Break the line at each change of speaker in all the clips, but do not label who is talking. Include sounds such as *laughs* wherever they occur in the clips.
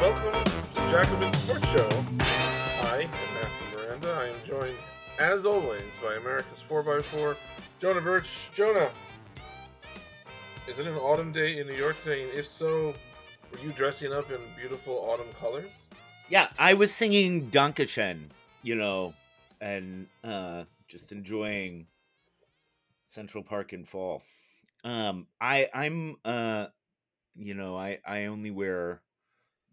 welcome to the Jacobin Sports Show. I am Matthew Miranda. I am joined, as always, by America's 4x4, Jonah Birch. Jonah, is it an autumn day in New York today? And if so, were you dressing up in beautiful autumn colors?
Yeah, I was singing Dankeschön, you know, and uh, just enjoying Central Park in fall. Um, I I'm uh, you know, I I only wear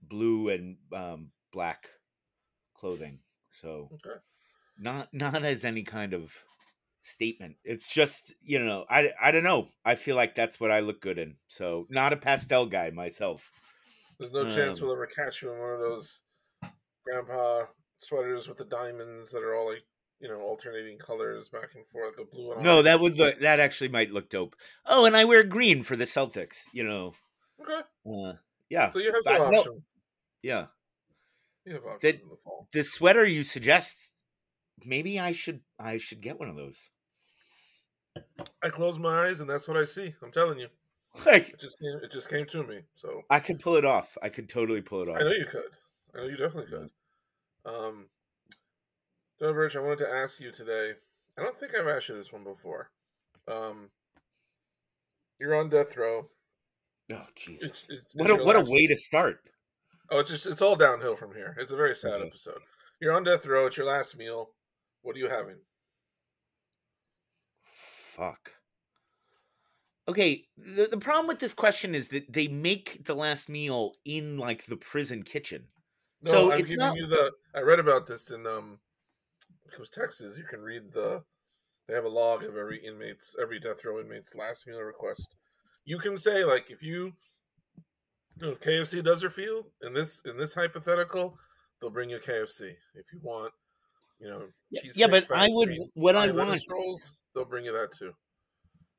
blue and um, black clothing, so
Okay.
not not as any kind of statement. It's just you know, I I don't know. I feel like that's what I look good in. So not a pastel guy myself.
There's no chance
Um,
we'll ever catch you in one of those grandpa sweaters with the diamonds that are all like, you know, alternating colors back and forth, a blue and
No, that would look, that actually might look dope. Oh, and I wear green for the Celtics. You know,
Okay.
uh, yeah,
So you have some options.
Yeah.
You have options
That-
in the.
The sweater you suggest, maybe I should I should get one of those.
I close my eyes and that's what I see. I'm telling you.
Like *laughs*
It just came, it just came to me. So
I could pull it off. I could totally pull it off.
I know you could. I know you definitely could. Um, Birch, I wanted to ask you today. I don't think I've asked you this one before. Um, you're on death row.
Oh Jesus!
It's, it's,
What a what a way to start.
Oh, it's just it's all downhill from here. It's a very sad
Okay.
episode. You're on death row. It's your last meal. What are you having?
Fuck. Okay, the, the problem with this question is that they make the last meal in like the prison kitchen.
No,
So
I'm
it's
giving
not-
you the. I read about this in um, it was Texas. You can read the. They have a log of every inmate's every death row inmate's last meal request. You can say like if you, if KFC does their field in this in this hypothetical, they'll bring you KFC if you want. You know,
Yeah, yeah, but I would
green,
what I want
rolls, they'll bring you that too.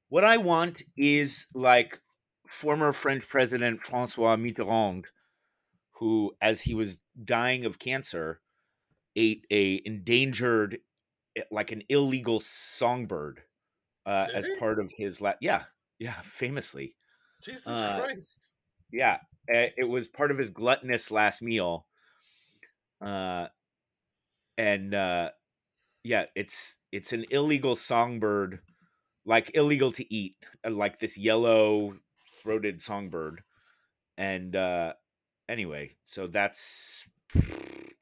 What I want is like former French President Francois Mitterrand, who, as he was dying of cancer, ate a endangered, eh, like an illegal songbird, uh, as
he?
part of his la- yeah, yeah, famously,
Jesus
Uh,
Christ!
yeah, it was part of his gluttonous last meal, uh, and uh, yeah, it's it's an illegal songbird, like illegal to eat, uh, like this yellow throated songbird, and uh, anyway, so that's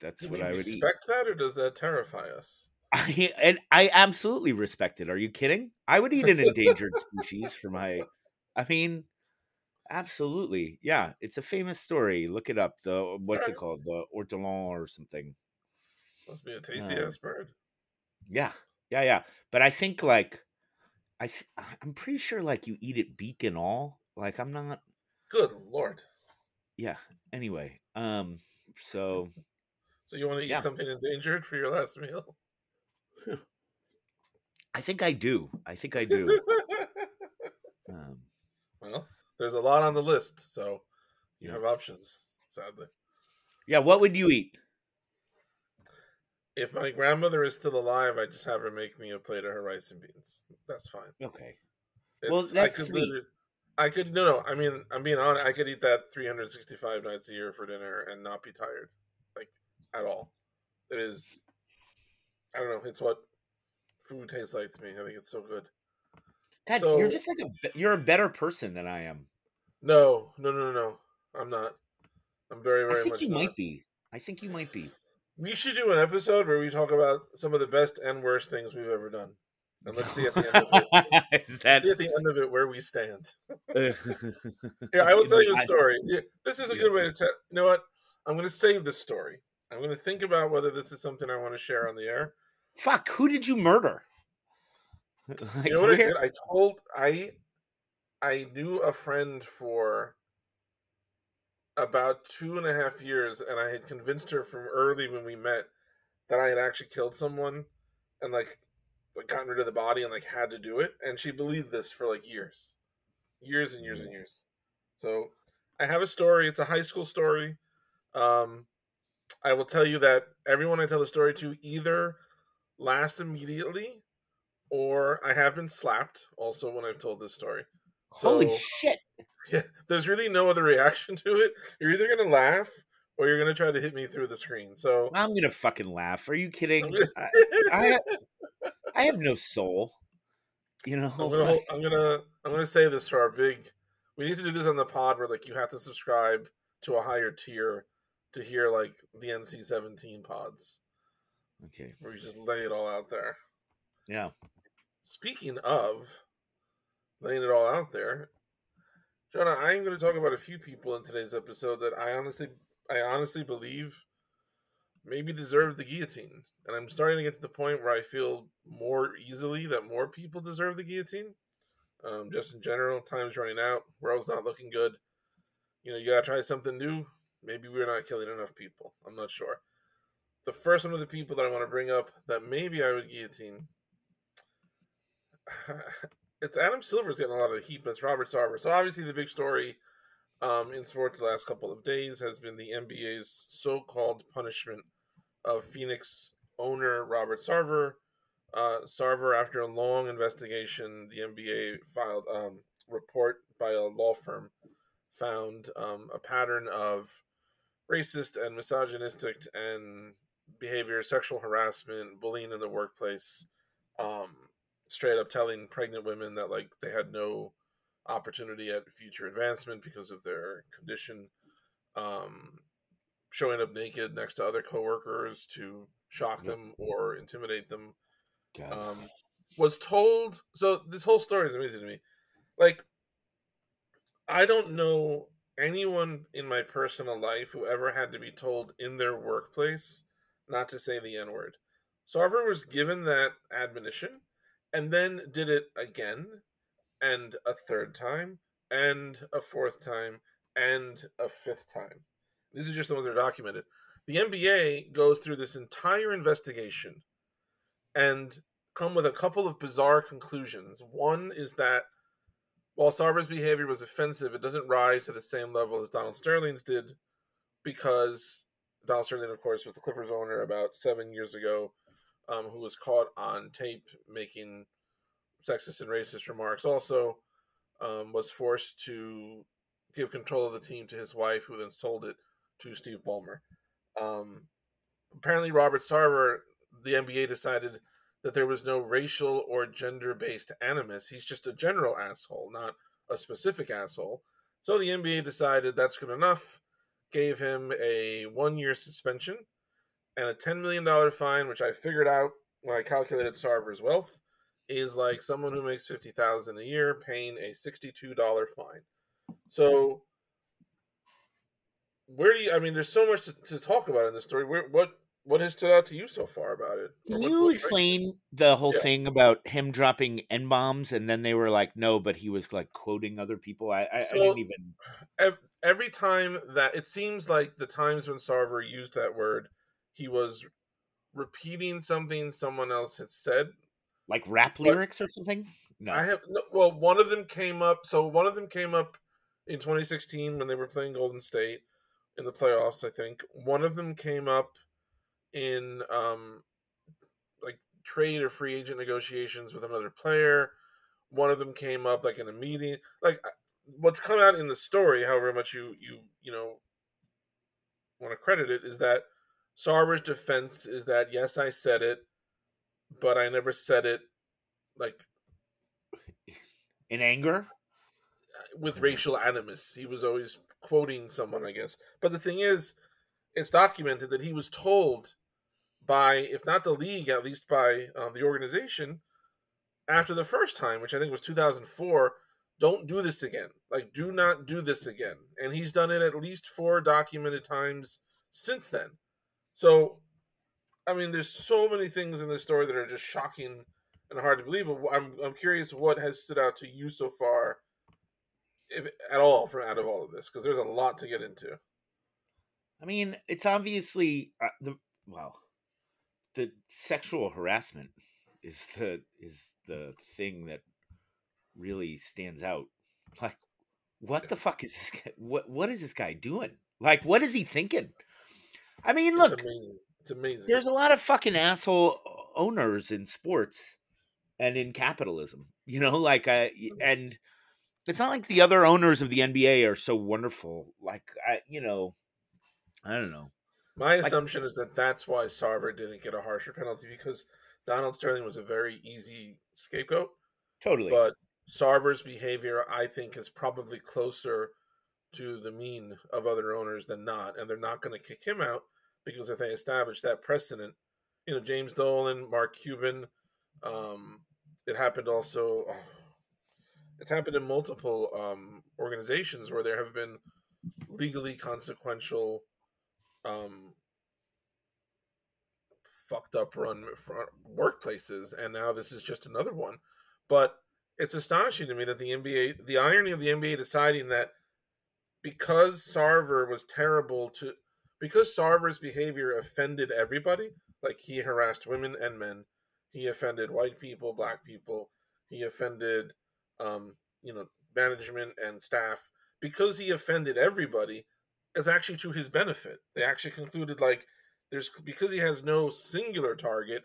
that's
Do
what I would eat.
respect that, or does that terrify us?
I, and I absolutely respect it. Are you kidding? I would eat an endangered species for my. I mean, absolutely, yeah. It's a famous story. Look it up. The what's it called? The ortolan or something.
Must be a tasty
Um,
ass bird.
Yeah, yeah, yeah. But I think like, I th- I'm pretty sure like you eat it beak and all. Like I'm not.
Good lord!
Yeah. Anyway, um. So *laughs*
So you want to eat
Yeah.
something endangered for your last meal? *laughs*
I think I do. I think I do. *laughs* um,
well, there's a lot on the list, so you have options. Sadly,
yeah. What would you eat?
if my grandmother is still alive, I just have her make me a plate of her rice and beans. That's fine.
Okay. Well,
It's-
that's
I could
sweet.
I could no no. I mean, I'm being honest. I could eat that 365 nights a year for dinner and not be tired, like at all. It is. I don't know. It's what food tastes like to me. I think it's so good.
God, you're just like a you're a better person than I am.
No, no, no, no, no. I'm not. I'm very, very
I think you
not.
might be. I think you might be.
We should do an episode where we talk about some of the best and worst things we've ever done, and let's see at the end of it. *laughs*
That?
see at the end of it where we stand. *laughs*
yeah,
Here, I will tell you a story. Yeah, This is a good way to tell. You know what? I'm going to save this story. I'm going to think about whether this is something I want to share on the air.
Fuck, who did you murder? *laughs* Like,
You know what I did? I told I I knew a friend for about two and a half years, and I had convinced her from early when we met that I had actually killed someone and like like gotten rid of the body and like had to do it, and she believed this for like years, years and years and years. So I have a story. It's a high school story. Um, I will tell you that everyone I tell the story to either laughs immediately or I have been slapped also when I've told this story.
Holy shit! *laughs*
Yeah, there's really no other reaction to it. You're either gonna laugh or you're gonna try to hit me through the screen. So
I'm gonna fucking laugh. Are you kidding? I, *laughs* I, I have no soul. You know,
I'm gonna, I'm gonna I'm gonna say this for our big. We need to do this on the pod where like you have to subscribe to a higher tier to hear like the NC17 pods.
Okay.
Where you just lay it all out there.
Yeah.
Speaking of laying it all out there, Jonah, I am going to talk about a few people in today's episode that I honestly, I honestly believe maybe deserve the guillotine, and I'm starting to get to the point where I feel more easily that more people deserve the guillotine. Um, just in general, time's running out. World's not looking good. You know, you gotta try something new. Maybe we're not killing enough people. I'm not sure. The first one of the people that I want to bring up that maybe I would guillotine. *sighs* it's Adam Silver's getting a lot of the heat, but it's Robert Sarver. So obviously the big story um, in sports the last couple of days has been the NBA's so-called punishment of Phoenix owner Robert Sarver. Uh, Sarver, after a long investigation, the NBA filed a um, report by a law firm found um, a pattern of racist and misogynistic and behavior, sexual harassment, bullying in the workplace, um, straight up telling pregnant women that like they had no opportunity at future advancement because of their condition, um, showing up naked next to other coworkers to shock them or intimidate them. Um, was told so this whole story is amazing to me. Like I don't know anyone in my personal life who ever had to be told in their workplace not to say the N word. Sarver was given that admonition and then did it again and a third time and a fourth time and a fifth time. These are just the ones that are documented. The NBA goes through this entire investigation and come with a couple of bizarre conclusions. One is that while Sarver's behavior was offensive, it doesn't rise to the same level as Donald Sterling's did because Donald Sterling, of course, was the Clippers owner about seven years ago, um, who was caught on tape making sexist and racist remarks. Also, um, was forced to give control of the team to his wife, who then sold it to Steve Ballmer. Um, apparently, Robert Sarver, the NBA decided that there was no racial or gender based animus. He's just a general asshole, not a specific asshole. So the NBA decided that's good enough, gave him a one year suspension and a $10 million fine, which I figured out when I calculated Sarver's wealth is like someone who makes 50000 a year paying a $62 fine. So where do you i mean there's so much to, to talk about in this story where, what what has stood out to you so far about it?
Can you explain the whole yeah. thing about him dropping n bombs and then they were like, no, but he was like quoting other people? I, I, so, I didn't even.
Every time that it seems like the times when Sarver used that word, he was repeating something someone else had said,
like rap lyrics or something.
No, I have no, well, one of them came up. So one of them came up in 2016 when they were playing Golden State in the playoffs. I think one of them came up in um, like trade or free agent negotiations with another player. One of them came up like in a meeting. Like what's come out in the story, however much you you you know want to credit it, is that Sarver's defense is that yes, I said it, but I never said it like
in anger
with racial animus. He was always quoting someone, I guess. But the thing is, it's documented that he was told by, if not the league, at least by um, the organization, after the first time, which I think was 2004, don't do this again. Like, do not do this again. And he's done it at least four documented times since then. So, I mean, there's so many things in this story that are just shocking and hard to believe. But I'm, I'm curious what has stood out to you so far, if at all, from out of all of this, because there's a lot to get into.
I mean, it's obviously uh, the well, the sexual harassment is the is the thing that really stands out. Like, what the fuck is this guy? What what is this guy doing? Like, what is he thinking? I mean, look,
it's amazing. It's amazing.
There's a lot of fucking asshole owners in sports and in capitalism. *laughs* You know, like, uh, mm-hmm. and it's not like the other owners of the NBA are so wonderful. Like, I, you know, I don't know.
My assumption is that that's why Sarver didn't get a harsher penalty because Donald Sterling was a very easy scapegoat.
Totally.
But Sarver's behavior, I think, is probably closer to the mean of other owners than not, and they're not going to kick him out because if they establish that precedent, you know, James Dolan, Mark Cuban, um, it happened also. Oh, *sighs* it's happened in multiple um, organizations where there have been legally consequential, um, fucked up run workplaces, and now this is just another one. But it's astonishing to me that the NBA, the irony of the NBA deciding that because Sarver was terrible to, because Sarver's behavior offended everybody, like he harassed women and men, he offended white people, black people, he offended, um, you know, management and staff. Because he offended everybody, it's actually to his benefit. They actually concluded like there's because he has no singular target,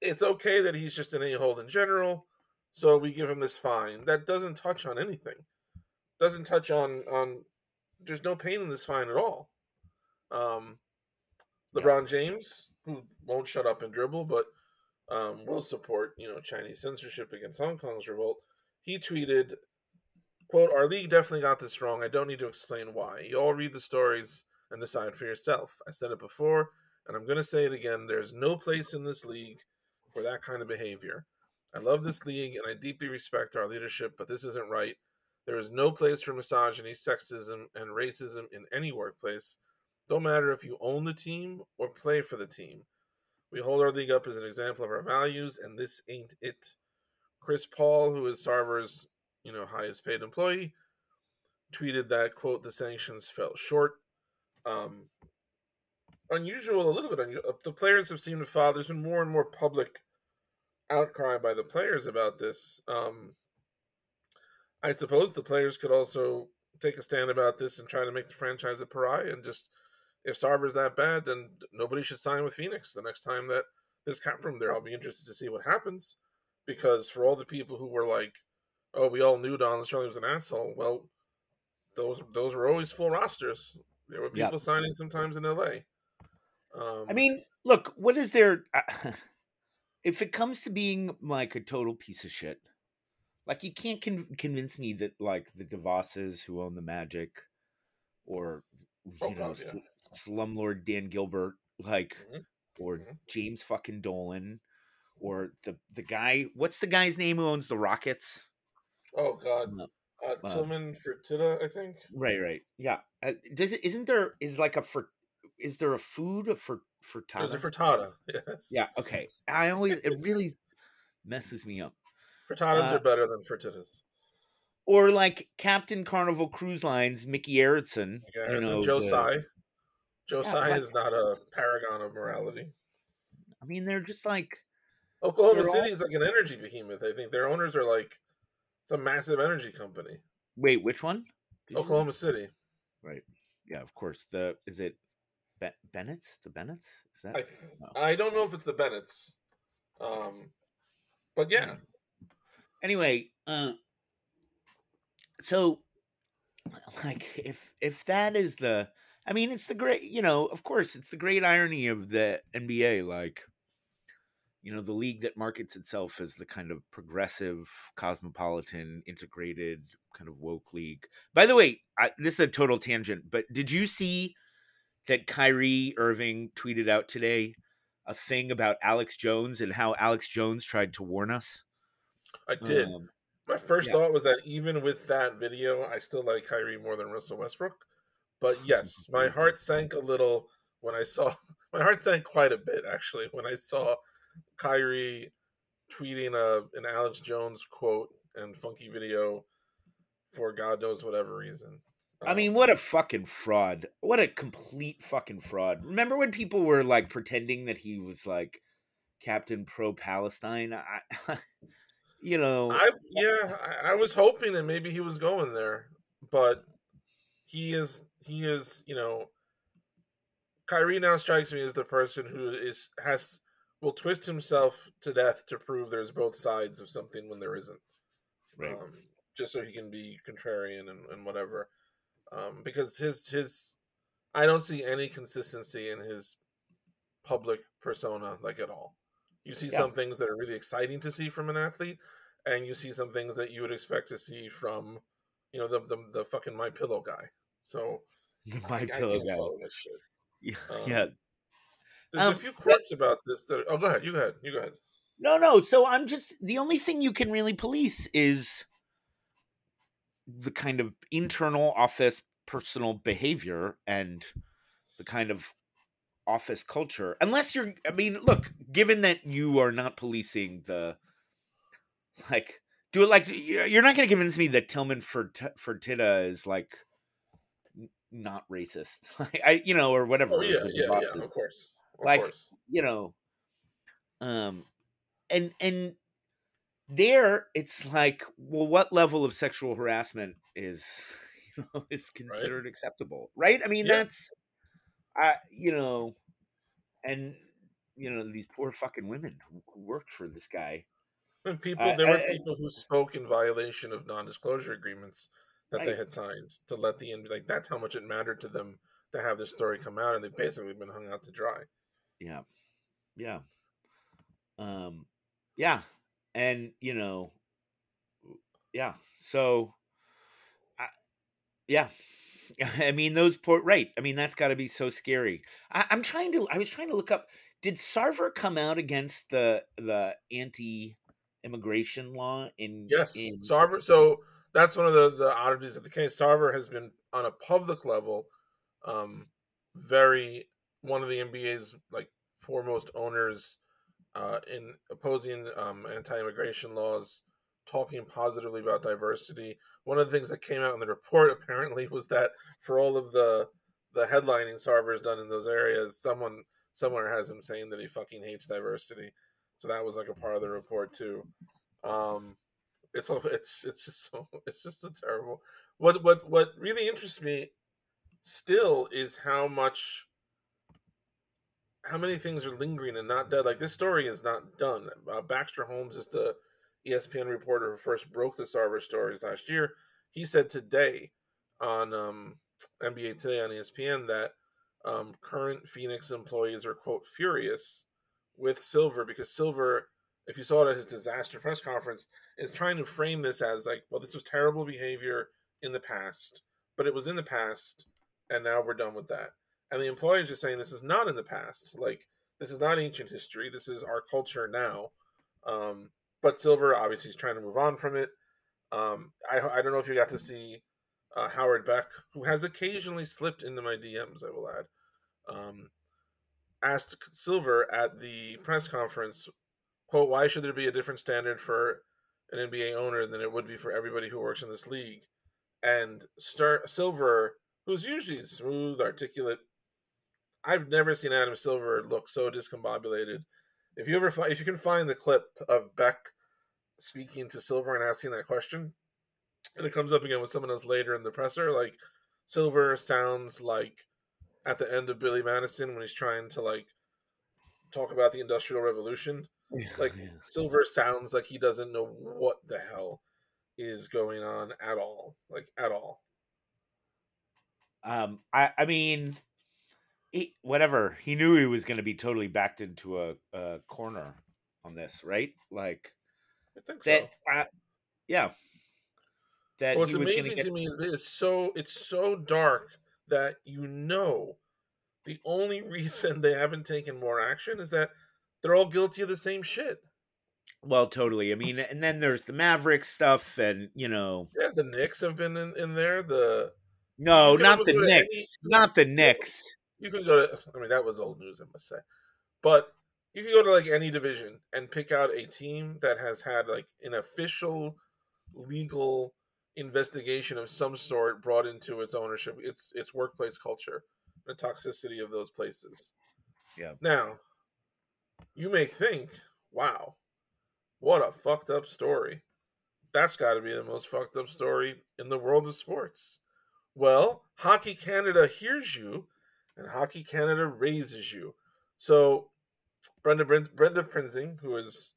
it's okay that he's just an a hole in general so we give him this fine that doesn't touch on anything. Doesn't touch on on. There's no pain in this fine at all. Um, LeBron James, who won't shut up and dribble, but um, will support you know Chinese censorship against Hong Kong's revolt. He tweeted, "quote Our league definitely got this wrong. I don't need to explain why. You all read the stories and decide for yourself. I said it before, and I'm going to say it again. There's no place in this league for that kind of behavior. I love this league and I deeply respect our leadership, but this isn't right. There is no place for misogyny, sexism, and racism in any workplace. Don't matter if you own the team or play for the team. We hold our league up as an example of our values, and this ain't it. Chris Paul, who is Sarver's, you know, highest paid employee, tweeted that quote the sanctions fell short. Um, unusual, a little bit unusual. The players have seemed to follow. There's been more and more public outcry by the players about this. Um, I suppose the players could also take a stand about this and try to make the franchise a pariah and just if Sarver's that bad, then nobody should sign with Phoenix the next time that there's cap room there. I'll be interested to see what happens because for all the people who were like, "Oh, we all knew Donald Sterling was an asshole," well, those those were always full rosters. There were people signing sometimes in L.A.
Um, I mean, look, what is there? Uh, *laughs* if it comes to being like a total piece of shit, like you can't con- convince me that like the DeVosses who own the Magic, or you oh, know, God, yeah. slumlord Dan Gilbert, like, mm-hmm. or mm-hmm. James fucking Dolan, or the the guy. What's the guy's name who owns the Rockets?
Oh God. Uh, uh, Tillman Fertitta, I think.
Right, right, yeah. Uh, does it? Isn't there? Is like a for? Is there a food for frittata.
There's a frittata. *laughs* Yes.
Yeah. Okay. I always it really messes me up.
Frittatas uh, are better than frittatas.
Or like Captain Carnival Cruise Lines, Micky Arison.
you know, Joe Tsai. Joe yeah, is not a paragon of morality.
I mean, they're just like
Oklahoma City all... is like an energy behemoth. I think their owners are like it's a massive energy company.
Wait, which one?
Did Oklahoma. City.
Right. Yeah, of course. The is it Be- Bennett's? The Bennett's? Is that?
I, no. I don't know if it's the Bennett's, um, but yeah.
Anyway, uh, so like if if that is the, I mean, it's the great, you know, of course, it's the great irony of the NBA, like. You know, the league that markets itself as the kind of progressive, cosmopolitan, integrated, kind of woke league. By the way, I, this is a total tangent, but did you see that Kyrie Irving tweeted out today a thing about Alex Jones and how Alex Jones tried to warn us.
I did. Um, My first yeah. thought was that even with that video, I still like Kyrie more than Russell Westbrook. But *laughs* yes, my heart sank a little when I saw *laughs* my heart sank quite a bit actually when I saw Kyrie tweeting a an Alex Jones quote and funky video for God knows whatever reason.
I mean, what a fucking fraud. What a complete fucking fraud. Remember when people were like pretending that he was like Captain Pro Palestine? I, *laughs* you know.
I yeah, I, I was hoping that maybe he was going there, but he is he is, you know, Kyrie now strikes me as the person who is has will twist himself to death to prove there's both sides of something when there isn't. Right. Um, just so he can be contrarian and, and whatever um, because his his I don't see any consistency in his public persona like at all. You see
Yeah.
some things that are really exciting to see from an athlete, and you see some things that you would expect to see from, you know, the the, the fucking my pillow guy. So *laughs*
My
I, I
pillow
can't
guy. *laughs* Yeah,
Um,
yeah.
There's
Um,
a few quirks about this that. Oh, go ahead. You go ahead. You go ahead.
No, no. So I'm just the only thing you can really police is the kind of internal office personal behavior and the kind of office culture. Unless you're I mean, look, given that you are not policing the like do it like you're not going to convince me that Tillman Fert- Fertitta is like not racist. *laughs* Like I you know or whatever
Oh yeah, yeah, yeah. Of course. Of
Like,
course.
you know um and and there it's like well what level of sexual harassment is *laughs* you know is considered acceptable right i mean
Yeah.
that's i you know and you know these poor fucking women who, who worked for this guy.
And people,
I-
there were
I- I-
people who spoke in violation of non-disclosure agreements that they had signed to let the end. Like that's how much it mattered to them to have this story come out, and they've basically been hung out to dry.
yeah. Yeah. Um yeah. And you know yeah. So I, yeah *laughs* i mean those poor right i mean that's got to be so scary I, i'm trying to i was trying to look up did sarver come out against the the anti immigration law in
Yes,
in
Sarver. So that's one of the the oddities of the case. Sarver has been on a public level, um, very one of the NBA's like foremost owners uh, in opposing um, anti-immigration laws, talking positively about diversity. One of the things that came out in the report apparently was that for all of the the headlining Sarver has done in those areas, someone somewhere has him saying that he fucking hates diversity. So that was like a part of the report too. Um, it's it's it's just so *laughs* it's just so terrible. What what what really interests me still is how much how many things are lingering and not dead. Like this story is not done. Uh, Baxter Holmes is the ESPN reporter who first broke the Sarver stories last year. He said today on um, NBA Today on ESPN that um, current Phoenix employees are quote furious with Silver because Silver, if you saw it at his disaster press conference, is trying to frame this as like, well, this was terrible behavior in the past, but it was in the past, and now we're done with that. And the employees are saying this is not in the past. Like this is not ancient history. This is our culture now. Um, but Silver obviously is trying to move on from it. Um, I I don't know if you got to see uh, Howard Beck, who has occasionally slipped into my DMs. I will add. Um, asked Silver at the press conference, "quote Why should there be a different standard for an NBA owner than it would be for everybody who works in this league?" And Star- Silver, who's usually smooth, articulate, I've never seen Adam Silver look so discombobulated. If you ever fi- if you can find the clip of Beck speaking to Silver and asking that question, and it comes up again with someone else later in the presser, like Silver sounds like at the end of Billy Madison when he's trying to like talk about the Industrial Revolution. Like
Yeah.
Silver sounds like he doesn't know what the hell is going on at all, like at all.
um i i mean he, whatever he knew he was going to be totally backed into a, a corner on this right like
I think
that
so.
uh, yeah that
What's
he was
amazing
get
to me is it's so it's so dark that you know the only *laughs* reason they haven't taken more action is that they're all guilty of the same shit.
well totally i mean and then there's the maverick stuff and you know
Yeah, the Knicks have been in, in there. The
no not the
to any-
Knicks not the Knicks
you can go to *laughs* I mean that was old news, I must say. But you can go to like any division and pick out a team that has had like an official legal investigation of some sort brought into its ownership, its its workplace culture, the toxicity of those places.
Yeah.
Now, you may think, wow, what a fucked up story. That's got to be the most fucked up story in the world of sports. Well, Hockey Canada hears you, and Hockey Canada raises you. So, Brenda Brenda, Prinzing, who is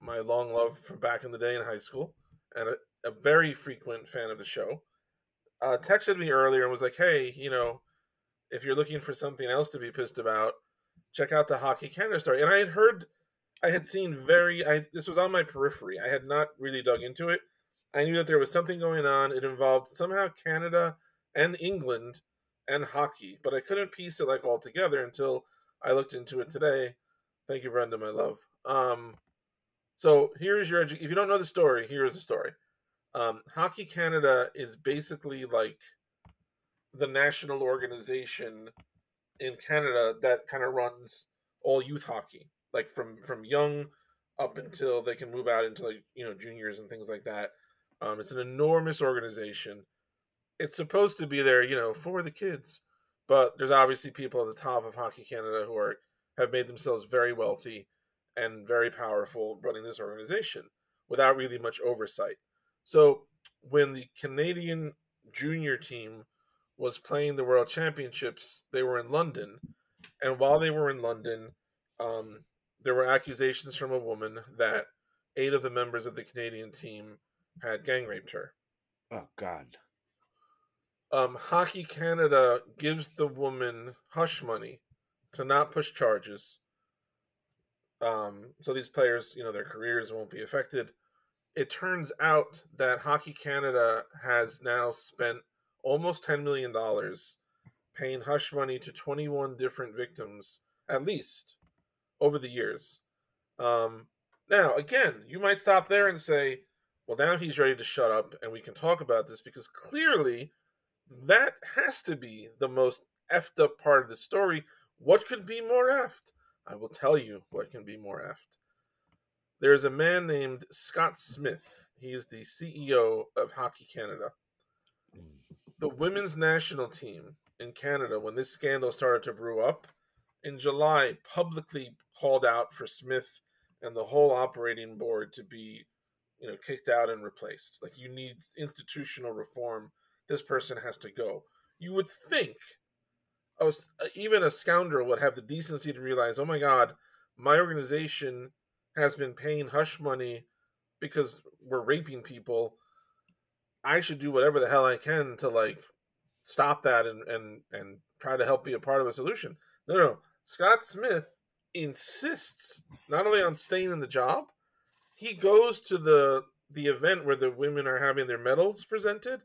my long love from back in the day in high school, and a, a very frequent fan of the show, uh, texted me earlier and was like, "Hey, you know, if you're looking for something else to be pissed about, check out the Hockey Canada story. And I had heard, I had seen very, I this was on my periphery. I had not really dug into it. I knew that there was something going on. It involved somehow Canada and England and hockey, but I couldn't piece it like all together until I looked into it today. Thank you, Brenda, my love. Um, so here is your edu- if you don't know the story, here is the story. Um, hockey Canada is basically like the national organization in Canada that kind of runs all youth hockey, like from from young up until they can move out into like you know juniors and things like that. Um, it's an enormous organization. It's supposed to be there, you know, for the kids, but there's obviously people at the top of Hockey Canada who are have made themselves very wealthy and very powerful running this organization without really much oversight. So when the Canadian junior team was playing the World Championships, they were in London, and while they were in London, um, there were accusations from a woman that eight of the members of the Canadian team had gang raped her.
Oh God.
Um, Hockey Canada gives the woman hush money to not push charges. Um, so these players, you know, their careers won't be affected. It turns out that Hockey Canada has now spent almost $10 million paying hush money to 21 different victims, at least, over the years. Um, now, again, you might stop there and say, well, now he's ready to shut up and we can talk about this because clearly that has to be the most effed up part of the story. What could be more effed? I will tell you what can be more effed. There's a man named Scott Smith. He is the CEO of Hockey Canada. The women's national team in Canada, when this scandal started to brew up, in July publicly called out for Smith and the whole operating board to be, you know, kicked out and replaced. Like you need institutional reform. This person has to go. You would think even a scoundrel would have the decency to realize, oh my God, my organization has been paying hush money because we're raping people. I should do whatever the hell I can to like stop that and and and try to help be a part of a solution. No, no. Scott Smith insists not only on staying in the job, he goes to the the event where the women are having their medals presented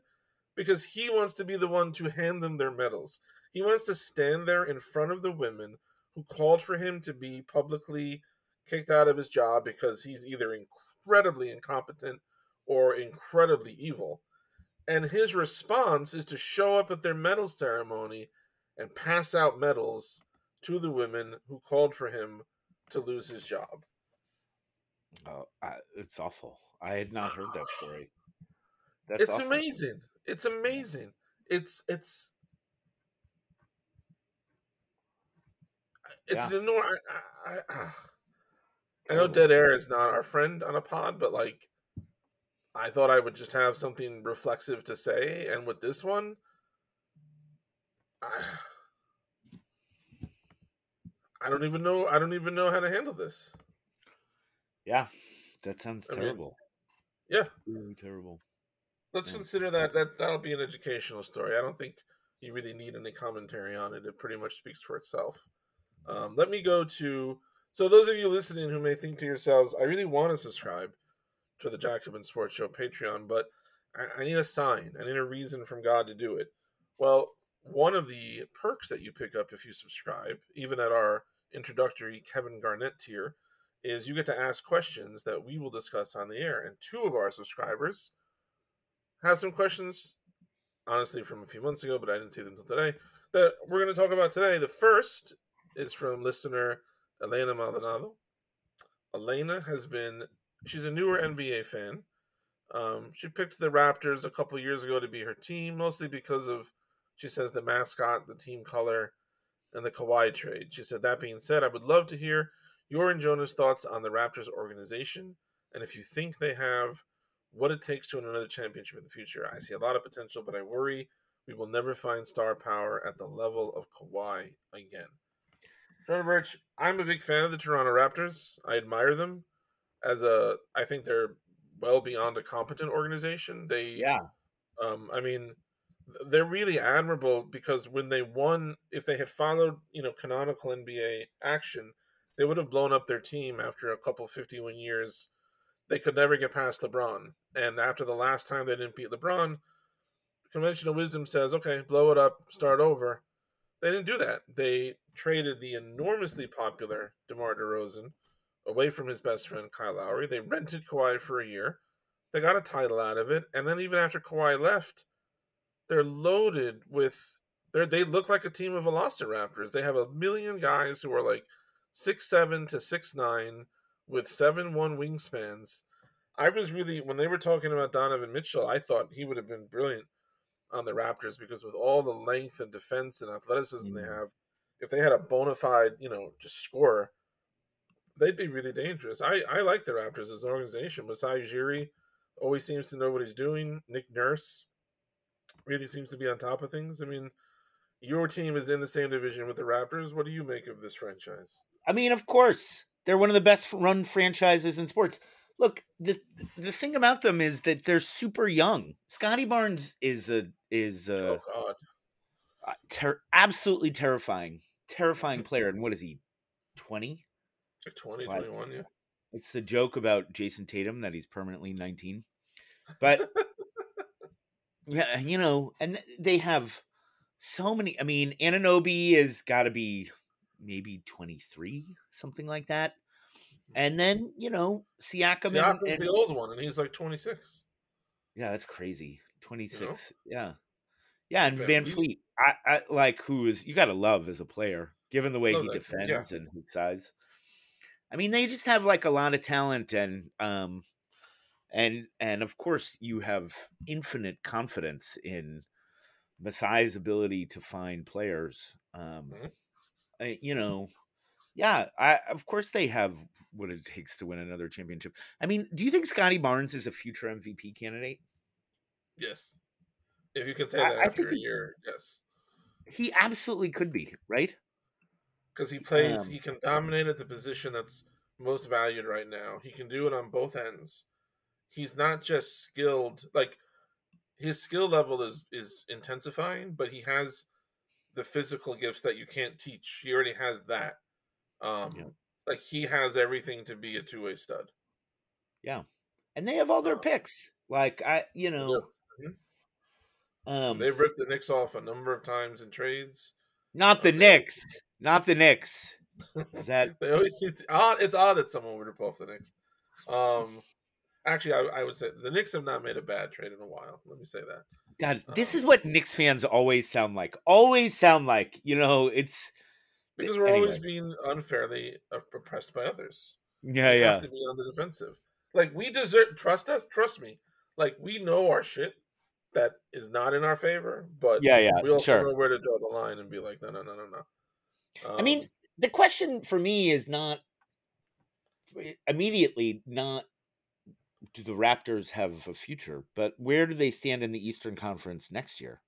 because he wants to be the one to hand them their medals. He wants to stand there in front of the women who called for him to be publicly kicked out of his job because he's either incredibly incompetent or incredibly evil. And his response is to show up at their medal ceremony and pass out medals to the women who called for him to lose his job.
Oh, I, it's awful. I had not heard that story.
That's it's awful. amazing. It's amazing. It's it's it's yeah. an enormous. I, I, I, I know dead air is not our friend on a pod, but like, I thought I would just have something reflexive to say, and with this one, I, I don't even know. I don't even know how to handle this.
Yeah, that sounds terrible.
Mean, yeah,
really terrible.
Let's yeah. consider that that that'll be an educational story. I don't think you really need any commentary on it. It pretty much speaks for itself. Um, let me go to so those of you listening who may think to yourselves, I really want to subscribe to the Jacobin Sports Show Patreon, but I, I need a sign. I need a reason from God to do it. Well, one of the perks that you pick up if you subscribe, even at our introductory Kevin Garnett tier, is you get to ask questions that we will discuss on the air. And two of our subscribers have some questions, honestly, from a few months ago, but I didn't see them until today, that we're going to talk about today. The first is from listener Elena Maldonado. Elena has been, she's a newer NBA fan. Um, she picked the Raptors a couple years ago to be her team, mostly because of, she says, the mascot, the team color, and the Kawhi trade. She said, that being said, I would love to hear your and Jonah's thoughts on the Raptors organization, and if you think they have what it takes to win another championship in the future. I see a lot of potential, but I worry we will never find star power at the level of Kawhi again. Jonah Birch, I'm a big fan of the Toronto Raptors. I admire them as a. I think they're well beyond a competent organization. They,
yeah.
Um, I mean, they're really admirable because when they won, if they had followed, you know, canonical NBA action, they would have blown up their team after a couple 51 years. They could never get past LeBron. And after the last time they didn't beat LeBron, conventional wisdom says, okay, blow it up, start over. They didn't do that. They traded the enormously popular DeMar DeRozan away from his best friend Kyle Lowry. They rented Kawhi for a year. They got a title out of it, and then even after Kawhi left, they're loaded with. They they look like a team of Velociraptors. They have a million guys who are like six seven to six nine with seven one wingspans. I was really when they were talking about Donovan Mitchell, I thought he would have been brilliant on the Raptors because with all the length and defense and athleticism they have, if they had a bona fide, you know, just score, they'd be really dangerous. I, I like the Raptors as an organization. Masai Ujiri always seems to know what he's doing. Nick Nurse really seems to be on top of things. I mean, your team is in the same division with the Raptors. What do you make of this franchise?
I mean, of course, they're one of the best run franchises in sports. Look, the the thing about them is that they're super young. Scottie Barnes is a is a
oh god,
ter- absolutely terrifying, terrifying *laughs* player. And what is he? 20?
20, 21, yeah.
It's the joke about Jayson Tatum that he's permanently 19. But *laughs* yeah, you know, and they have so many. I mean, Anunoby has got to be maybe 23, something like that. And then, you know, Siakam.
Siakam's and, and, the old one, and he's like 26.
Yeah, that's crazy. 26. You know? Yeah. Yeah, and Van, Fleet, I, I like who is you got to love as a player, given the way he defends yeah. and his size. I mean, they just have like a lot of talent, and um, and and of course, you have infinite confidence in Masai's ability to find players. Um, mm-hmm. I, you know, yeah, I of course they have what it takes to win another championship. I mean, do you think Scottie Barnes is a future MVP candidate?
Yes. If you can say that I, after a year, yes.
He absolutely could be, right?
Because he plays, um, he can dominate at the position that's most valued right now. He can do it on both ends. He's not just skilled, like his skill level is is intensifying, but he has the physical gifts that you can't teach. He already has that. Um, yeah. like he has everything to be a two way stud.
Yeah, and they have all their uh, picks. Like I, you know,
um, They've ripped the Knicks off a number of times in trades.
Not the uh, Knicks. Not the Knicks. Is that *laughs*
they always seem to, odd. It's odd that someone would rip off the Knicks. Um, actually, I, I, would say the Knicks have not made a bad trade in a while. Let me say that.
God, this um, is what Knicks fans always sound like. Always sound like. You know, it's
because we're anyway. always being unfairly oppressed by others.
Yeah, we yeah.
Have to be on the defensive. Like we deserve. Trust us. Trust me. Like we know our shit that is not in our favor, but
yeah, yeah,
we also
sure.
know where to draw the line and be like, no, no, no, no, no.
Um, I mean, um the question for me is not immediately not do the Raptors have a future, but where do they stand in the Eastern Conference next year?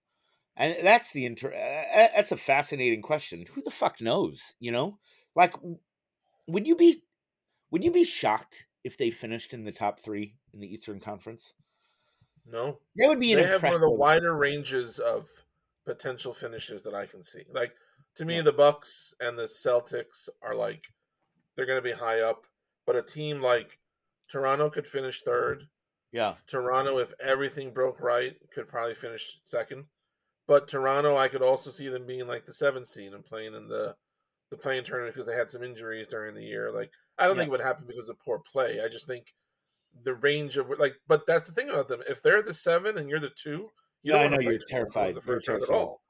And that's the inter. Eh, eh, that's a fascinating question. Who the fuck knows? You know, like, would you be, would you be shocked if they finished in the top three in the Eastern Conference?
No,
that would be an
they have one of the wider ranges of potential finishes that I can see. Like to me, yeah. the Bucks and the Celtics are like they're going to be high up, but a team like Toronto could finish third.
Yeah,
Toronto, if everything broke right, could probably finish second. But Toronto, I could also see them being like the seventh seed and playing in the the play-in tournament because they had some injuries during the year. Like I don't yeah. think it would happen because of poor play. I just think the range of like. But that's the thing about them. If they're the seven and you're the two,
you yeah, I know you're terrified. The first you're terrified. at all.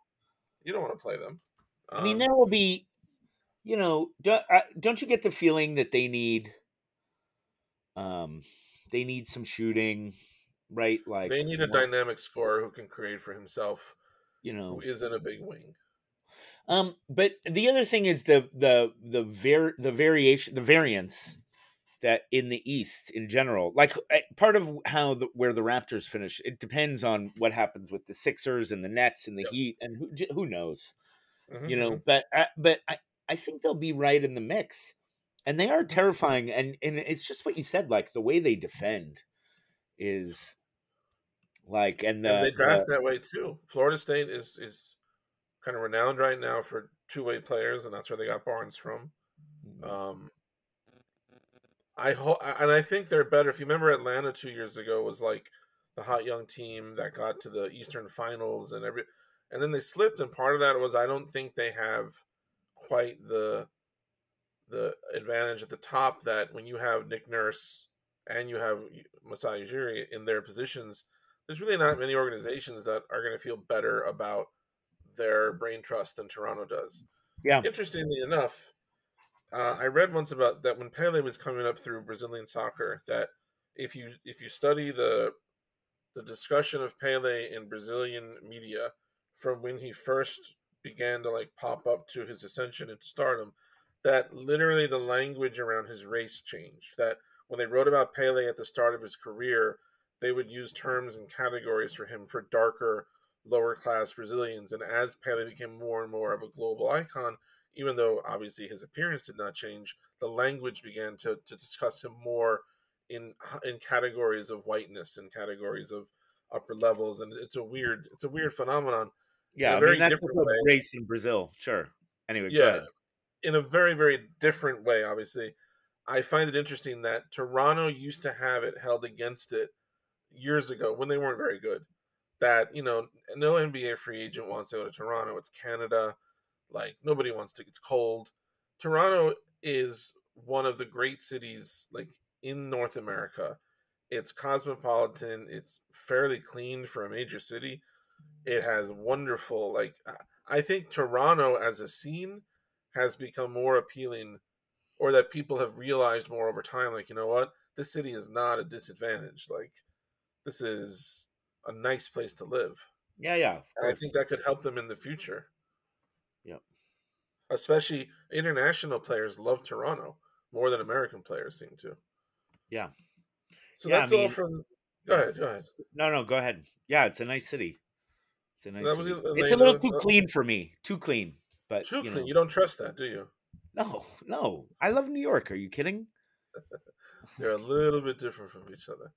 You don't want to play them.
Um, I mean, um there will be, you know, don't, uh, don't you get the feeling that they need, um, they need some shooting, right? Like
they need a dynamic scorer who can create for himself.
You know,
who isn't a big wing.
Um, but the other thing is the the the var the variation the variance that in the East in general, like eh, part of how the, where the Raptors finish, it depends on what happens with the Sixers and the Nets and the yep. Heat, and who who knows, mm-hmm. you know. Mm-hmm. But uh, but I I think they'll be right in the mix, and they are mm-hmm. terrifying, and and it's just what you said, like the way they defend is Like and the
and they
the-
draft that way too. Florida State is is kind of renowned right now for two way players, and that's where they got Barnes from. Um, I hope, and I think they're better. If you remember, Atlanta two years ago was like the hot young team that got to the Eastern Finals and every, and then they slipped. And part of that was I don't think they have quite the the advantage at the top that when you have Nick Nurse and you have Masai Ujiri in their positions, there's really not many organizations that are going to feel better about their brain trust than Toronto does.
yeah.
Interestingly enough, uh, I read once about that when Pele was coming up through Brazilian soccer, that if you if you study the the discussion of Pele in Brazilian media from when he first began to like pop up to his ascension into stardom, that literally the language around his race changed. That when they wrote about Pele at the start of his career, they would use terms and categories for him for darker, lower class Brazilians. And as Pele became more and more of a global icon, even though obviously his appearance did not change, the language began to, to discuss him more in in categories of whiteness and categories of upper levels, and it's a weird it's a weird phenomenon.
Yeah,
a
I
very
mean
different
race in Brazil. Sure. Anyway, go
Yeah,
ahead.
In a very very different way. Obviously, I find it interesting that Toronto used to have it held against it years ago when they weren't very good. That you know, no NBA free agent wants to go to Toronto. It's Canada. Like nobody wants to. It's cold. Toronto is one of the great cities like in North America. It's cosmopolitan. It's fairly clean for a major city. It has wonderful like I- think Toronto as a scene has become more appealing or that people have realized more over time like you know what this city is not a disadvantage like this is a nice place to live
Yeah, yeah.
I think that could help them in the future
yeah
especially international players love toronto more than american players seem to
Yeah.
so
Yeah, I
that's all from go ahead go ahead
No, no, go ahead. Yeah, it's a nice city. It's a nice It's a little too clean for me. Too clean. But you
clean
know.
you don't trust that do you
No, no. I love New York. Are you kidding? *laughs*
they're a little bit different from each other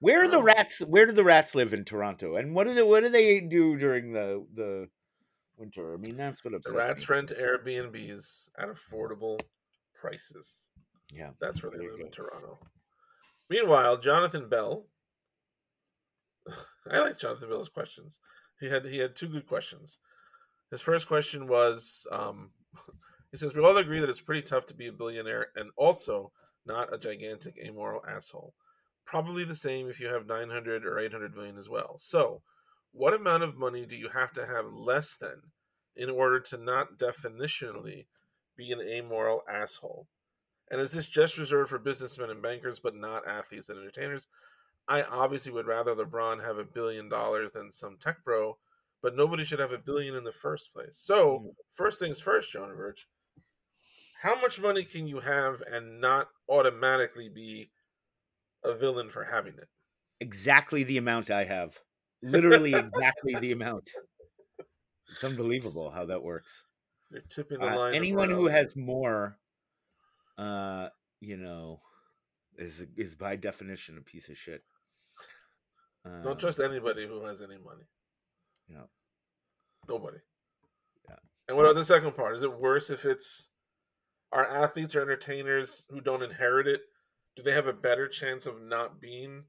Where are the
Um,
rats? Where do the rats live in Toronto? And what do they what do they do during the the winter? I mean, that's what
the rats
me.
rent airbnbs at affordable prices
Yeah.
That's where they live in. Toronto. Meanwhile, Jonathan Bell. *laughs* I like Jonathan Bell's questions. He had he had two good questions. His first question was, um, *laughs* he says, "We all agree that it's pretty tough to be a billionaire and also not a gigantic amoral asshole. Probably the same if you have 900 or 800 million as well. So, what amount of money do you have to have less than in order to not definitionally be an amoral asshole?" And is this just reserved for businessmen and bankers, but not athletes and entertainers? I obviously would rather LeBron have a billion dollars than some tech bro, but nobody should have a billion in the first place. So, first things first, Jonah Birch, how much money can you have and not automatically be a villain for having it?
Exactly the amount I have. Literally exactly the amount. It's unbelievable how that works.
You're tipping the
Uh,
line.
anyone who has more, uh, you know, is is by definition a piece of shit.
don't
Um,
trust anybody who has any money.
Yeah.
Nobody.
Yeah.
And what about the second part? Is it worse if it's our athletes or entertainers who don't inherit it? Do they have a better chance of not being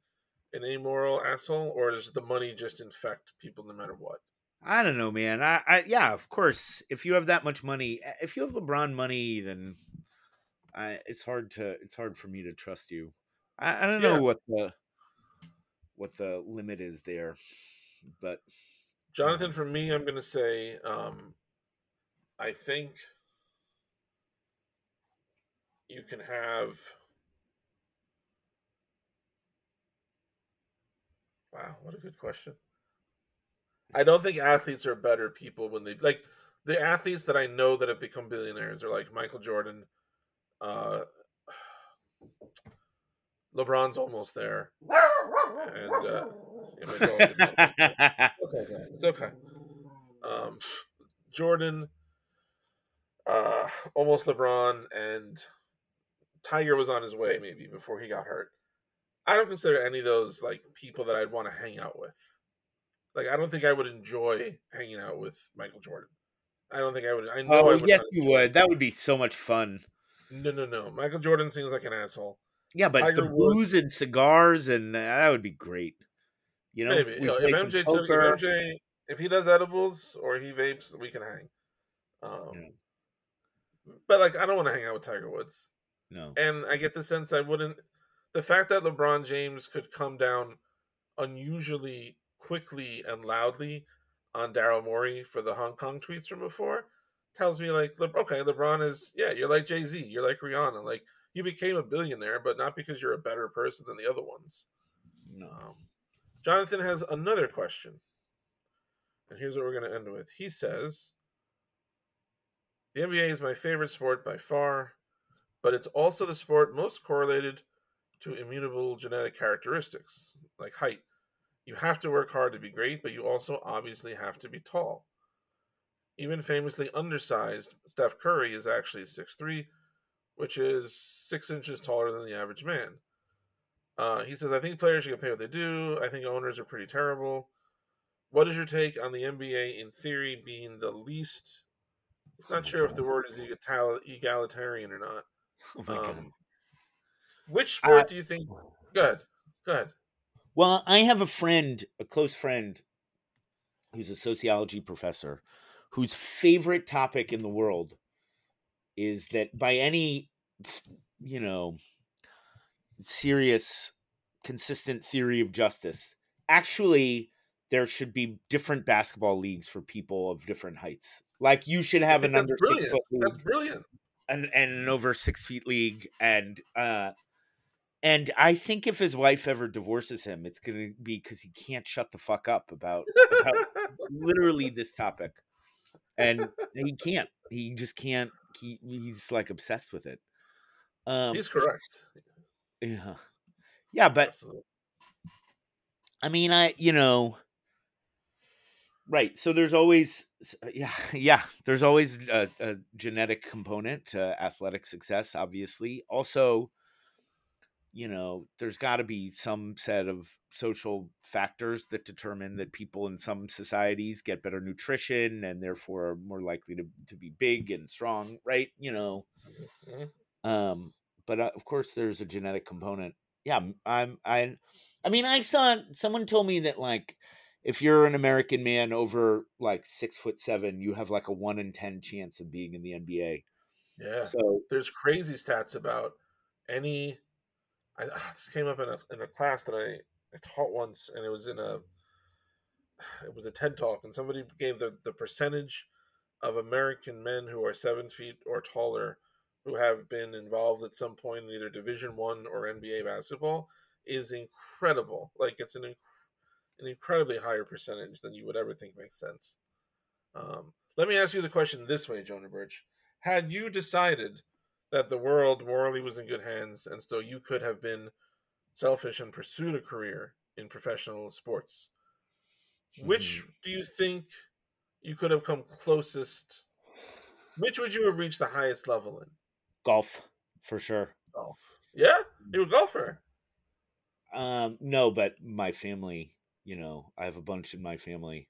an amoral asshole, or does the money just infect people no matter what?
I don't know, man. I, I yeah, of course. If you have that much money, eh, if you have LeBron money, then I it's hard to it's hard for me to trust you. I, I don't know what the what the limit is there, but
Jonathan, for me, I'm going to say, um, I think you can have. Wow, what a good question. I don't think athletes are better people when they like the athletes that I know that have become billionaires are like Michael Jordan, uh, *sighs* LeBron's almost there, and uh, *laughs* yeah, my dog did that. okay, guys, it's okay. Um, Jordan, uh, almost LeBron, and Tiger was on his way maybe before he got hurt. I don't consider any of those like people that I'd want to hang out with. Like I don't think I would enjoy hanging out with Michael Jordan. I don't think I would. I know.
Oh
I would
yes, you would. That would be so much fun.
No, no, no. Michael Jordan seems like an asshole.
Yeah, but
Tiger
the
Woods-
booze and cigars and uh, that would be great. You know,
Maybe you know, if MJ took, if. MJ if he does edibles or he vapes, we can hang. Um,
Yeah.
But like, I don't want to hang out with Tiger Woods,
No,
and I get the sense I wouldn't. The fact that LeBron James could come down unusually quickly and loudly on Daryl Morey for the Hong Kong tweets from before tells me like, okay, LeBron is yeah, you're like Jay Z, you're like Rihanna, like you became a billionaire, but not because you're a better person than the other ones.
no.
Um, Jonathan has another question. And here's what we're going to end with. He says The NBA is my favorite sport by far, but it's also the sport most correlated to immutable genetic characteristics, like height. You have to work hard to be great, but you also obviously have to be tall. Even famously undersized, Steph Curry is actually 6'3, which is six inches taller than the average man. Uh, he says, I think players should get paid what they do. I think owners are pretty terrible. What is your take on the NBA in theory being the least? *laughs* He's not sure if the word is egal- egalitarian or not. *laughs*
Oh.
Um, which sport
Uh,
do you think? *sighs* Good, good.
Well, I have a friend, a close friend, who's a sociology professor, whose favorite topic in the world is that by any, you know, serious, consistent theory of justice, actually, there should be different basketball leagues for people of different heights. Like you should have an under six foot league
That's brilliant.
and, and an over six feet league and uh and i think if his wife ever divorces him it's gonna be because he can't shut the fuck up about, about *laughs* literally this topic and he can't he just can't he, he's like obsessed with it um
He's correct.
Yeah yeah but
Absolutely.
I mean, I you know, right. So there's always uh, yeah *laughs* yeah there's always a, a genetic component to athletic success. Obviously, also, you know, there's got to be some set of social factors that determine that people in some societies get better nutrition and therefore are more likely to to be big and strong. Right? You know.
Mhm.
Um, but uh, of course, there's a genetic component. Yeah, I'm. I. I mean, I saw someone told me that like if you're an American man over like six foot seven, you have like a one in ten chance of being in the NBA.
Yeah.
So
There's crazy stats about any. I, *sighs* this came up in a in a class that I, I taught once, and it was in a. *sighs* It was a TED talk, and somebody gave the the percentage of American men who are seven feet or taller who have been involved at some point in either Division One or NBA basketball is incredible. Like it's an inc- an incredibly higher percentage than you would ever think makes sense. Um, let me ask you the question this way, Jonah Birch: Had you decided that the world morally was in good hands, and so you could have been selfish and pursued a career in professional sports, which do you think you could have come closest? Which would you have reached the highest level in?
Golf for sure.
Golf. Yeah, you're a golfer.
Um, no, but my family, you know, I have a bunch in my family.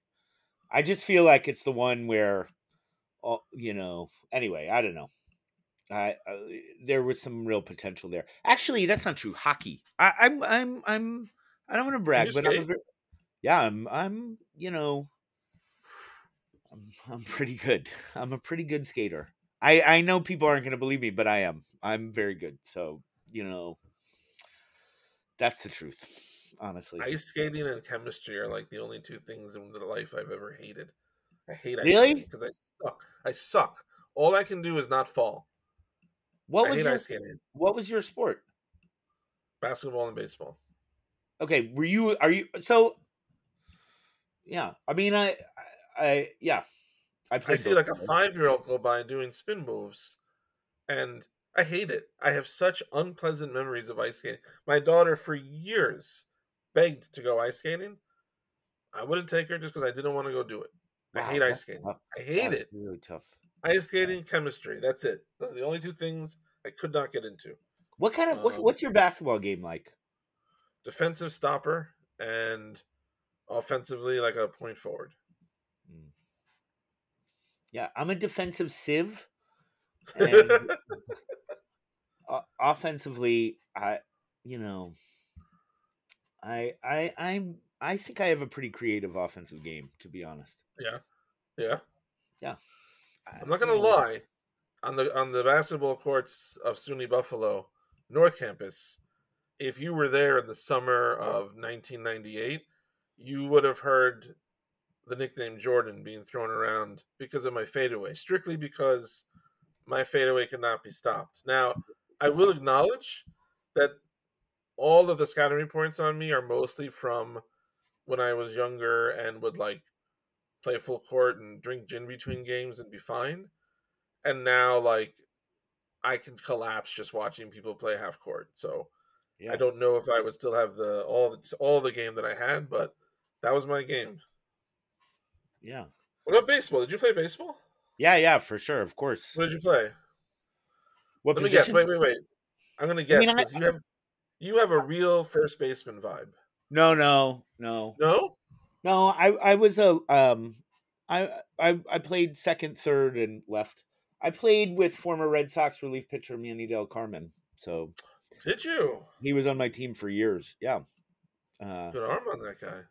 I just feel like it's the one where, all you know. Anyway, I don't know. I uh, there was some real potential there. Actually, that's not true. Hockey. I, I'm I'm I'm I don't want to brag, but I'm a yeah, I'm I'm you know, I'm I'm pretty good. I'm a pretty good skater. I I know people aren't going to believe me, but I am. I'm very good. So you know, that's the truth. Honestly,
Ice skating and chemistry are like the only two things in the life I've ever hated. I hate ice
Really?
skating because I suck. I suck. All I can do is not fall.
what
I
was
hate
your
ice skating.
what was your sport?
Basketball and baseball.
Okay, were you are you so? Yeah, I mean, I I, I yeah, I
I see like a five year old go by doing spin moves, and I hate it. I have such unpleasant memories of ice skating. My daughter, for years, begged to go ice skating. I wouldn't take her just because I didn't want to go do it. I hate ice skating.
tough.
I hate
That's
it.
Really tough.
Ice skating, chemistry. That's it. Those are the only two things I could not get into.
What kind of what,
Um,
what's your basketball game like?
Defensive stopper and offensively, like a point forward.
Yeah, I'm a defensive sieve. And *laughs* o- offensively, I you know, I I I'm I think I have a pretty creative offensive game, to be honest.
yeah. Yeah, yeah.
I-
I'm not gonna
you know,
lie. On the on the basketball courts of SUNY Buffalo, North Campus, if you were there in the summer of 1998, you would have heard the nickname Jordan being thrown around because of my fadeaway, strictly because my fadeaway could not be stopped. Now, I will acknowledge that all of the scouting points on me are mostly from when I was younger and would like play full court and drink gin between games and be fine. And now, like, I can collapse just watching people play half court. So
Yeah.
I don't know if I would still have the all the all the game that I had, but that was my game.
Yeah.
What about baseball? Did you play baseball?
Yeah, yeah, for sure, of course.
What did you play?
What
Let me guess.
position?
Wait, wait, wait. I'm gonna guess
mean, I-
you have you have a real first baseman vibe.
No, no, no.
No?
No, I I was a um I I I played second, third, and left. I played with former Red Sox relief pitcher Manny Delcarmen. So
Did you?
he was on my team for years. Yeah. Uh
Good arm on that guy.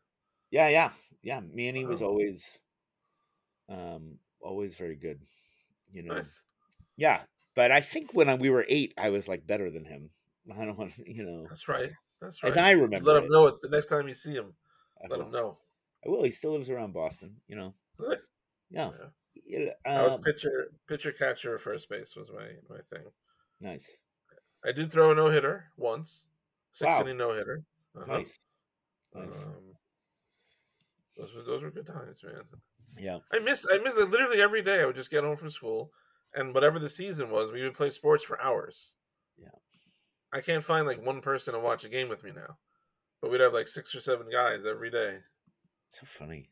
Yeah, yeah. Yeah. Manny was
Wow.
always um always very good. You know.
Nice.
Yeah. But I think when I, we were eight, I was like better than him. *laughs* I don't want to, you know,
That's right. That's right.
as I remember.
Let him
it.
know it the next time you see him.
I
Let
will.
him know.
I will. He still lives around Boston. You know.
Good.
Yeah.
Yeah.
Yeah,
I was
um,
pitcher, pitcher, catcher, first base was my my thing.
nice.
I did throw a no hitter once, six
Wow.
inning no hitter. Uh-huh.
Nice. Nice.
Um, those were those were good times, man.
yeah.
I miss I miss it literally every day. I would just get home from school, and whatever the season was, we would play sports for hours.
Yeah.
I can't find like one person to watch a game with me now, but we'd have like six or seven guys every day.
So funny.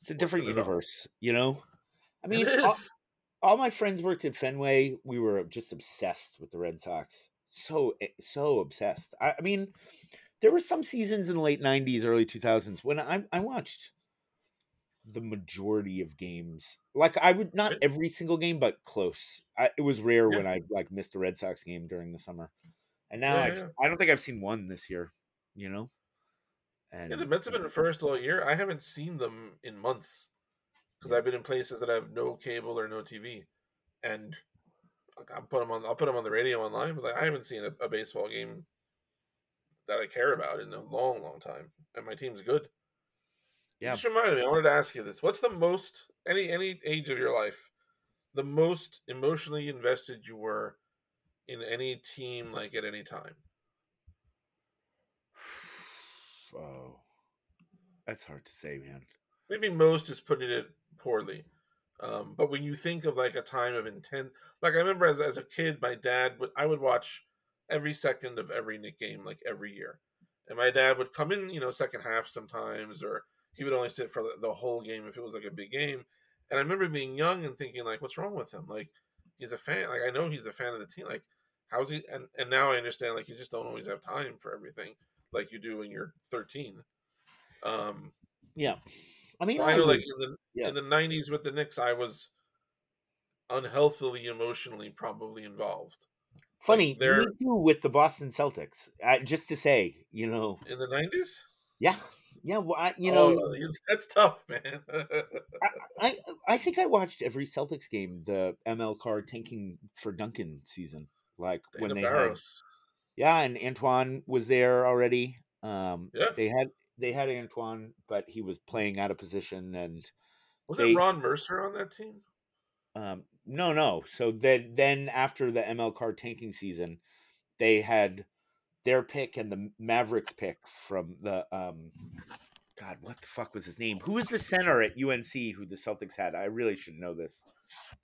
It's a
Sports
different
in it all.
universe, you know? I mean, all, all my friends worked at Fenway. We were just obsessed with the Red Sox. So, eh, so obsessed. I, I mean, there were some seasons in the late 90s, early 2000s when I, I watched the majority of games. Like, I would not every single game, but close. I, it was rare
Yeah.
when I like missed a Red Sox game during the summer. And now
Yeah,
I,
yeah.
I don't think I've seen one this year, you know? And
Yeah, the Mets have been first all year. I haven't seen them in months because I've been in places that have no cable or no TV, and I'll put them on. I'll put them on the radio online, but like, I haven't seen a, a baseball game that I care about in a long, long time. And my team's good.
Yeah.
Just reminded me. I wanted to ask you this: What's the most any any age of your life, the most emotionally invested you were in any team, like at any time? *sighs*
Oh, that's hard to say, man.
maybe most is putting it poorly. Um, but when you think of like a time of intent, like I remember as, as a kid, my dad would I would watch every second of every Knick game like every year, and my dad would come in, you know, second half sometimes, or he would only sit for the, whole game if it was like a big game. And I remember being young and thinking like, what's wrong with him? Like he's a fan. Like I know he's a fan of the team. Like how's he? And and now I understand like you just don't always have time for everything like you do when you're 13. Um,
Yeah. I mean,
I
I
know, like in the
yeah.
in the '90s with the Knicks, I was unhealthily emotionally probably involved.
Funny.
they're-
Me too with the Boston Celtics. Uh, just to say, you know,
In the '90s,
yeah, yeah. Well, I, you know,
Oh, *laughs* that's tough, man. *laughs*
I I think I watched every Celtics game, the M.L. Carr tanking for Duncan season, like when
Dana
they had, yeah, and Antoine was there already. Um,
Yeah.
they had they had Antoine, but he was playing out of position, and
Was
they-
it Ron Mercer on that team?
Um, no, no. So then, then after the M.L. Carr tanking season, they had their pick and the Mavericks pick from the um, God, what the fuck was his name? Who was the center at UNC who the Celtics had? I really should know this.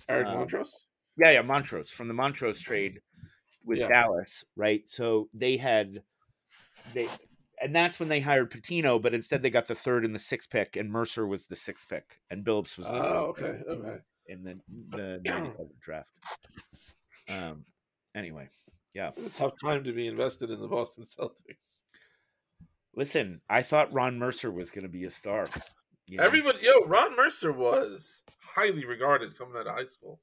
Eric
Um,
Montross.
Yeah, yeah, Montross from the Montross trade with
Yeah.
Dallas, right? So they had they and that's when they hired Pitino, but instead they got the third and the sixth pick, and Mercer was the sixth pick, and Billups was the
Oh,
pick
okay, okay.
In the *clears throat* the draft. Um. Anyway, yeah,
It's a tough time to be invested in the Boston Celtics.
Listen, I thought Ron Mercer was going to be a star. you know?
Everybody, yo, Ron Mercer was highly regarded coming out of high school.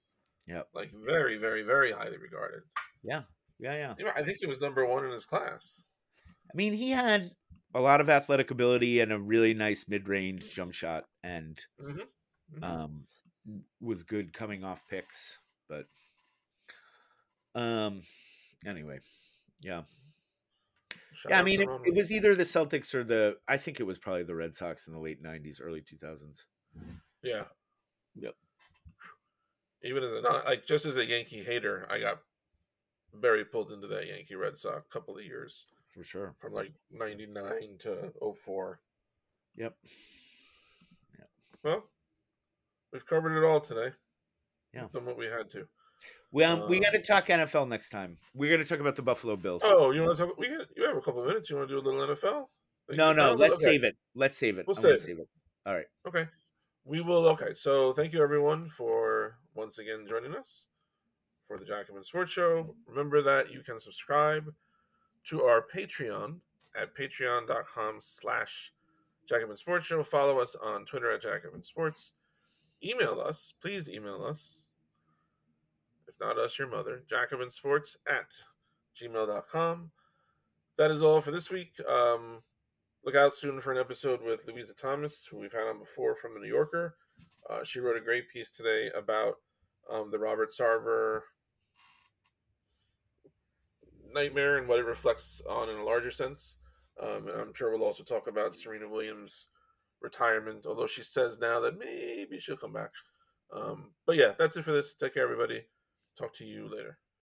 Yeah,
Like very, very, very highly regarded.
yeah, yeah.
You know, I think he was number one in his class.
I mean, he had a lot of athletic ability and a really nice mid-range jump shot, and
Mhm. Mhm.
um, was good coming off picks. But um, anyway, yeah,
Shout
yeah. I mean, it, it was either the Celtics or the. I think it was probably the Red Sox in the late '90s, early 2000s.
Yeah.
Yep.
Even as a not like just as a Yankee hater, I got very pulled into that Yankee Red Sox couple of years
For sure.
from like '99 to 04.
Yep.
Well, we've covered it all today.
Yeah.
Done what we had to.
Well, we
Uh,
got to talk NFL next time. We're going to talk about the Buffalo Bills.
Oh, you want to talk? We got, you have a couple of minutes. You want to do a little NFL?
no, no, let's
Okay.
save it. Let's save it.
We'll save it.
save it. All right.
Okay. We will. Okay. So thank you everyone for once again joining us for the Jacobin Sports Show. Remember that you can subscribe to our Patreon at patreon.com slash Jacobin Sports Show. Follow us on Twitter at Jacobin Sports. Email us. Please email us. If not us, your mother. Jacobinsports at gmail.com. That is all for this week. Um, look out soon for an episode with Louisa Thomas, who we've had on before from the New Yorker. Uh, she wrote a great piece today about um, the Robert Sarver nightmare and what it reflects on in a larger sense. Um, and I'm sure we'll also talk about Serena Williams' retirement, although she says now that maybe she'll come back. Um, but yeah, that's it for this. Take care, everybody. Talk to you later.